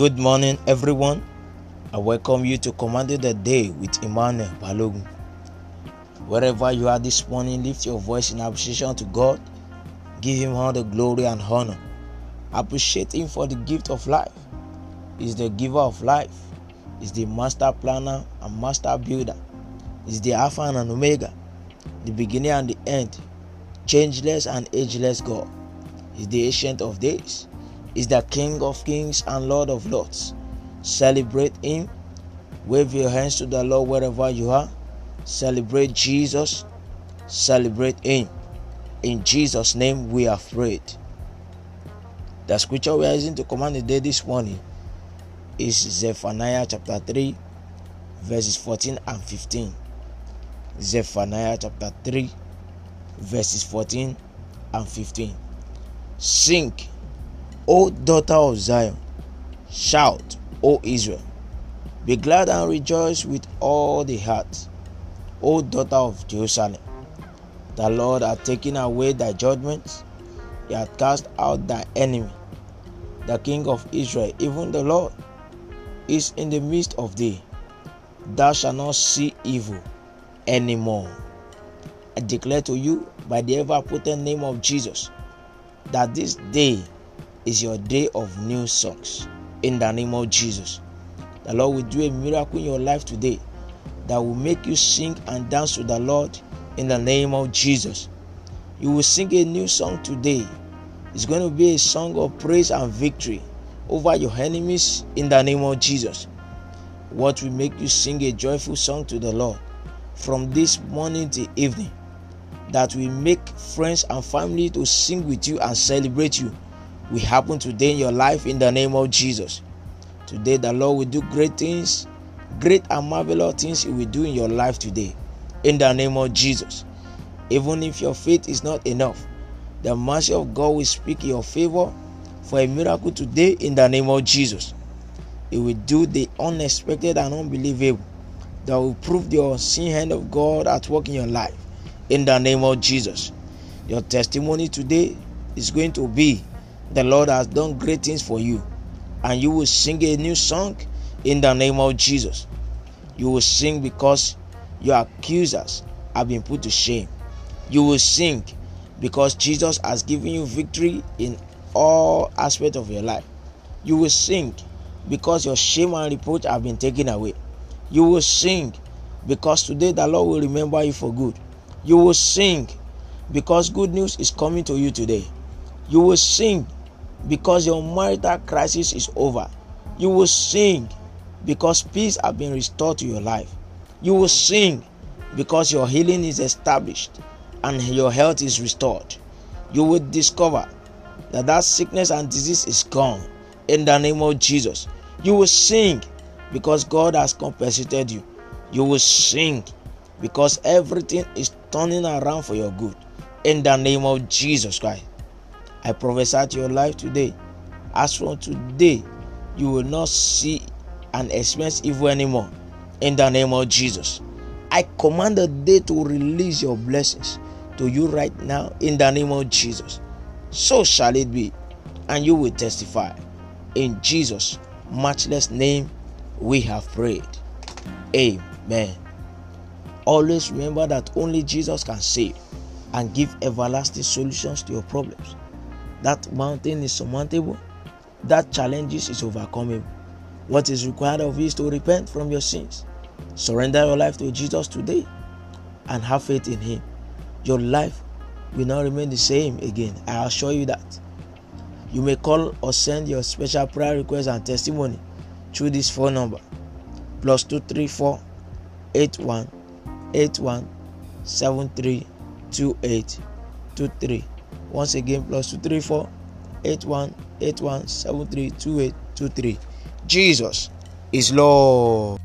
Good morning, everyone. I welcome you to Commanding the Day with Emmanuel Balogun. Wherever you are this morning, lift your voice in appreciation to God. Give Him all the glory and honor. Appreciate Him for the gift of life. He's the giver of life. He's the master planner and master builder. He's the Alpha and Omega, the beginning and the end, changeless and ageless God. He's the Ancient of Days. He's the King of Kings and Lord of Lords. Celebrate Him. Wave your hands to the Lord wherever you are. Celebrate Jesus. Celebrate Him. In Jesus' name we are prayed. The scripture we are using to command the day this morning is Zephaniah chapter 3, verses 14 and 15. Zephaniah chapter 3, verses 14 and 15. Sing, O daughter of Zion, shout, O Israel. Be glad and rejoice with all the heart, O daughter of Jerusalem. The Lord hath taken away thy judgments, he hath cast out thy enemy. The King of Israel, even the Lord, is in the midst of thee. Thou shalt not see evil anymore. I declare to you by the ever potent name of Jesus that this day is your day of new songs in the name of Jesus. The Lord will do a miracle in your life today that will make you sing and dance to the Lord in the name of Jesus. You will sing a new song today. It's going to be a song of praise and victory over your enemies in the name of Jesus. What will make you sing a joyful song to the Lord from this morning to evening? That will make friends and family to sing with you and celebrate you will happen today in your life in the name of Jesus. Today, the Lord will do great things, great and marvelous things He will do in your life today in the name of Jesus. Even if your faith is not enough, the mercy of God will speak your favor for a miracle today in the name of Jesus. It will do the unexpected and unbelievable that will prove the unseen hand of God at work in your life in the name of Jesus. Your testimony today is going to be the Lord has done great things for you, and you will sing a new song in the name of Jesus. You will sing because your accusers have been put to shame. You will sing because Jesus has given you victory in all aspects of your life. You will sing because your shame and reproach have been taken away. You will sing because today the Lord will remember you for good. You will sing because good news is coming to you today. You will sing because your marital crisis is over. You will sing because peace has been restored to your life. You will sing because your healing is established and your health is restored. You will discover that that sickness and disease is gone in the name of Jesus. You will sing because God has compensated you. You will sing because everything is turning around for your good in the name of Jesus Christ. I prophesy to your life today. As from today, you will not see and experience evil anymore in the name of Jesus. I command the day to release your blessings to you right now in the name of Jesus. So shall it be, and you will testify. In Jesus' matchless name, we have prayed. Amen. Always remember that only Jesus can save and give everlasting solutions to your problems. That mountain is surmountable, that challenges is overcomable. What is required of you is to repent from your sins, surrender your life to Jesus today, and have faith in Him. Your life will not remain the same again. I assure you that. You may call or send your special prayer request and testimony through this phone number plus 234 81 81 73 28 23. Once again, plus 234 81 81 73 28 23. Jesus is Lord.